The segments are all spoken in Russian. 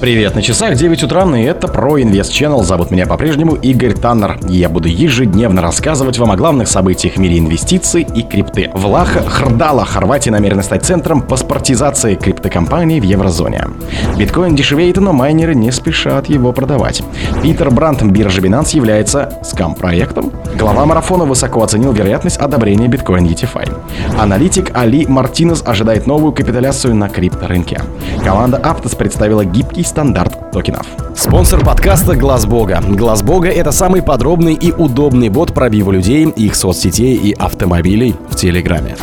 Привет, на часах 9 утра, и это про Инвест Channel. Зовут меня по-прежнему Игорь Таннер. Я буду ежедневно рассказывать вам о главных событиях в мире инвестиций и крипты. Влаха Хрдала, Хорватия намерена стать центром паспортизации криптокомпаний в еврозоне. Биткоин дешевеет, но майнеры не спешат его продавать. Питер Брант, биржа Binance, является скам-проектом. Глава марафона высоко оценил вероятность одобрения биткоин ETFI. Аналитик Али Мартинес ожидает новую капиталяцию на крипторынке. Команда Aptos представила гибкий стандарт токенов. Спонсор подкаста Глаз Бога. Глаз Бога это самый подробный и удобный бот пробива людей, их соцсетей и автомобилей в Телеграме.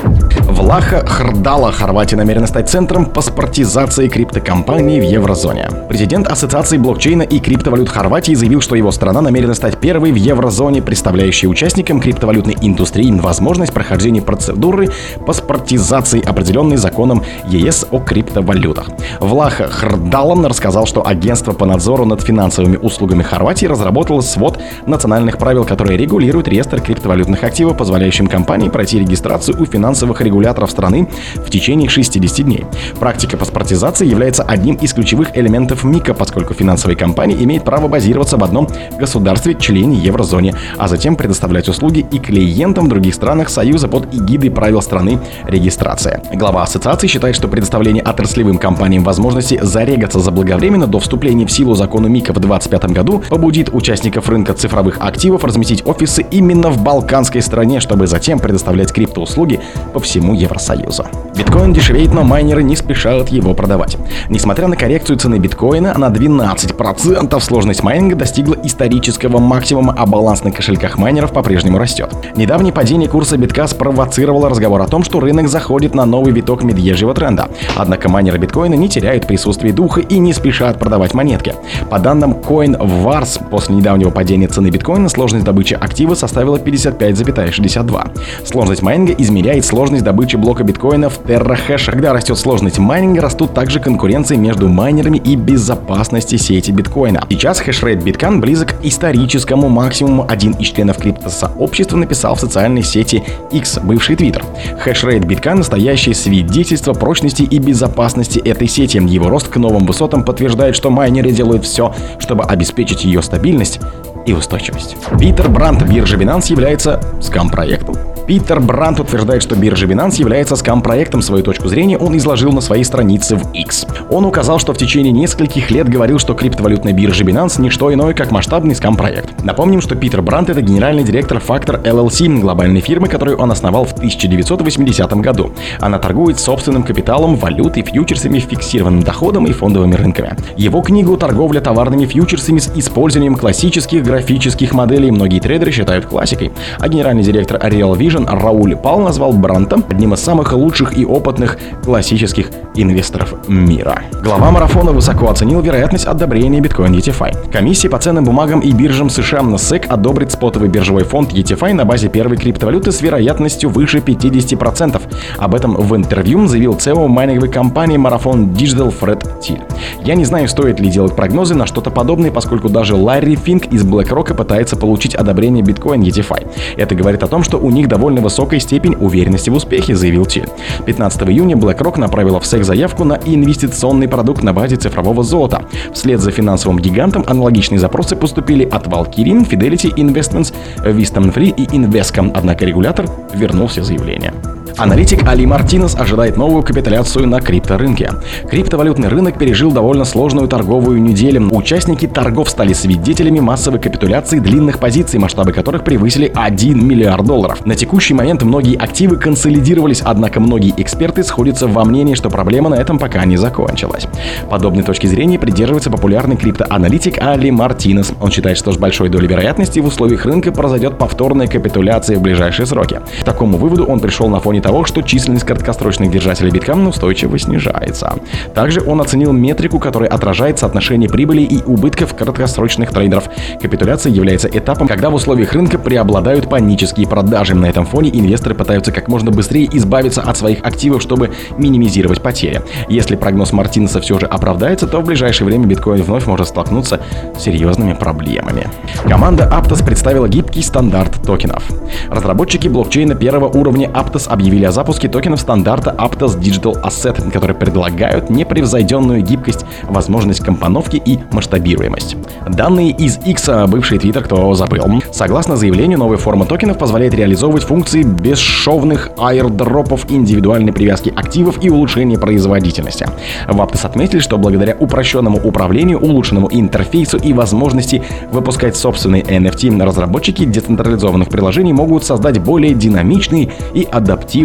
Влаха Хрдала, Хорватия намерена стать центром паспортизации криптокомпаний в еврозоне. Президент Ассоциации блокчейна и криптовалют Хорватии заявил, что его страна намерена стать первой в еврозоне, представляющей участникам криптовалютной индустрии возможность прохождения процедуры паспортизации, определенной законом ЕС о криптовалютах. Влаха Хрдалан рассказал, что агентство по надзору над финансовыми услугами Хорватии разработало свод национальных правил, которые регулируют реестр криптовалютных активов, позволяющим компании пройти регистрацию у финансовых регуляторов страны в течение 60 дней. Практика паспортизации является одним из ключевых элементов МИКа, поскольку финансовые компании имеют право базироваться в одном государстве, члене еврозоне, а затем предоставлять услуги и клиентам в других странах Союза под эгидой правил страны регистрации. Глава ассоциации считает, что предоставление отраслевым компаниям возможности зарегаться заблаговременно до вступления в силу закона МИКа в 2025 году побудит участников рынка цифровых активов разместить офисы именно в балканской стране, чтобы затем предоставлять криптоуслуги по всему Евросоюзу. Биткоин дешевеет, но майнеры не спешат его продавать. Несмотря на коррекцию цены биткоина на 12%, сложность майнинга достигла исторического максимума, а баланс на кошельках майнеров по-прежнему растет. Недавнее падение курса битка спровоцировало разговор о том, что рынок заходит на новый виток медвежьего тренда. Однако майнеры биткоина не теряют присутствие духа и не спешат продавать монетки. По данным CoinWars, после недавнего падения цены биткоина сложность добычи актива составила 55,62. Сложность майнинга измеряет сложность добычи блока биткоина в терахеш. Когда растет сложность майнинга, растут также конкуренция между майнерами и безопасность сети биткоина. Сейчас хешрейт биткоина близок к историческому максимуму. Один из членов криптосообщества написал в социальной сети X, бывший Twitter. Хешрейт биткан – настоящее свидетельство прочности и безопасности этой сети. Его рост к новым высотам подтверждает, что майнеры делают все, чтобы обеспечить ее стабильность и устойчивость. Питер Брант, биржа Binance, является скам-проектом. Питер Брант утверждает, что биржа Binance является скам-проектом. Свою точку зрения он изложил на своей странице в X. Он указал, что в течение нескольких лет говорил, что криптовалютная биржа Binance не что иное, как масштабный скам-проект. Напомним, что Питер Брант это генеральный директор Factor LLC, глобальной фирмы, которую он основал в 1980 году. Она торгует собственным капиталом, валютой, фьючерсами, фиксированным доходом и фондовыми рынками. Его книгу «Торговля товарными фьючерсами с использованием классических графических моделей» многие трейдеры считают классикой, а генеральный директор Real Vision Vision Рауль Пал назвал Бранта одним из самых лучших и опытных классических инвесторов мира. Глава марафона высоко оценил вероятность одобрения биткоин ETFI. Комиссия по ценным бумагам и биржам США на SEC одобрит спотовый биржевой фонд ETFI на базе первой криптовалюты с вероятностью выше 50%. Об этом в интервью заявил CEO майнинговой компании Marathon Digital Фред Тиль. Я не знаю, стоит ли делать прогнозы на что-то подобное, поскольку даже Ларри Финк из BlackRock пытается получить одобрение биткоин ETFI. Это говорит о том, что у них довольно высокая степень уверенности в успехе, заявил Тиль. 15 июня BlackRock направила в SEC заявку на инвестиционный продукт на базе цифрового золота. Вслед за финансовым гигантом аналогичные запросы поступили от Valkyrie, Fidelity Investments, Wisdom Free и Invescom, однако регулятор вернул все заявления. Аналитик Али Мартинес ожидает новую капиталяцию на крипторынке. Криптовалютный рынок пережил довольно сложную торговую неделю. Участники торгов стали свидетелями массовой капитуляции длинных позиций, масштабы которых превысили 1 миллиард долларов. На текущий момент многие активы консолидировались, однако многие эксперты сходятся во мнении, что проблема на этом пока не закончилась. Подобной точки зрения придерживается популярный криптоаналитик Али Мартинес. Он считает, что с большой долей вероятности в условиях рынка произойдет повторная капитуляция в ближайшие сроки. К такому выводу он пришел на фоне того, что численность краткосрочных держателей биткоина устойчиво снижается. Также он оценил метрику, которая отражает соотношение прибыли и убытков краткосрочных трейдеров. Капитуляция является этапом, когда в условиях рынка преобладают панические продажи. На этом фоне инвесторы пытаются как можно быстрее избавиться от своих активов, чтобы минимизировать потери. Если прогноз Мартинеса все же оправдается, то в ближайшее время биткоин вновь может столкнуться с серьезными проблемами. Команда Aptos представила гибкий стандарт токенов. Разработчики блокчейна первого уровня Aptos объявили объявили о запуске токенов стандарта Aptos Digital Asset, которые предлагают непревзойденную гибкость, возможность компоновки и масштабируемость. Данные из X, бывший Twitter, кто забыл. Согласно заявлению, новая форма токенов позволяет реализовывать функции бесшовных аирдропов, индивидуальной привязки активов и улучшения производительности. В Aptos отметили, что благодаря упрощенному управлению, улучшенному интерфейсу и возможности выпускать собственные NFT, разработчики децентрализованных приложений могут создать более динамичные и адаптивные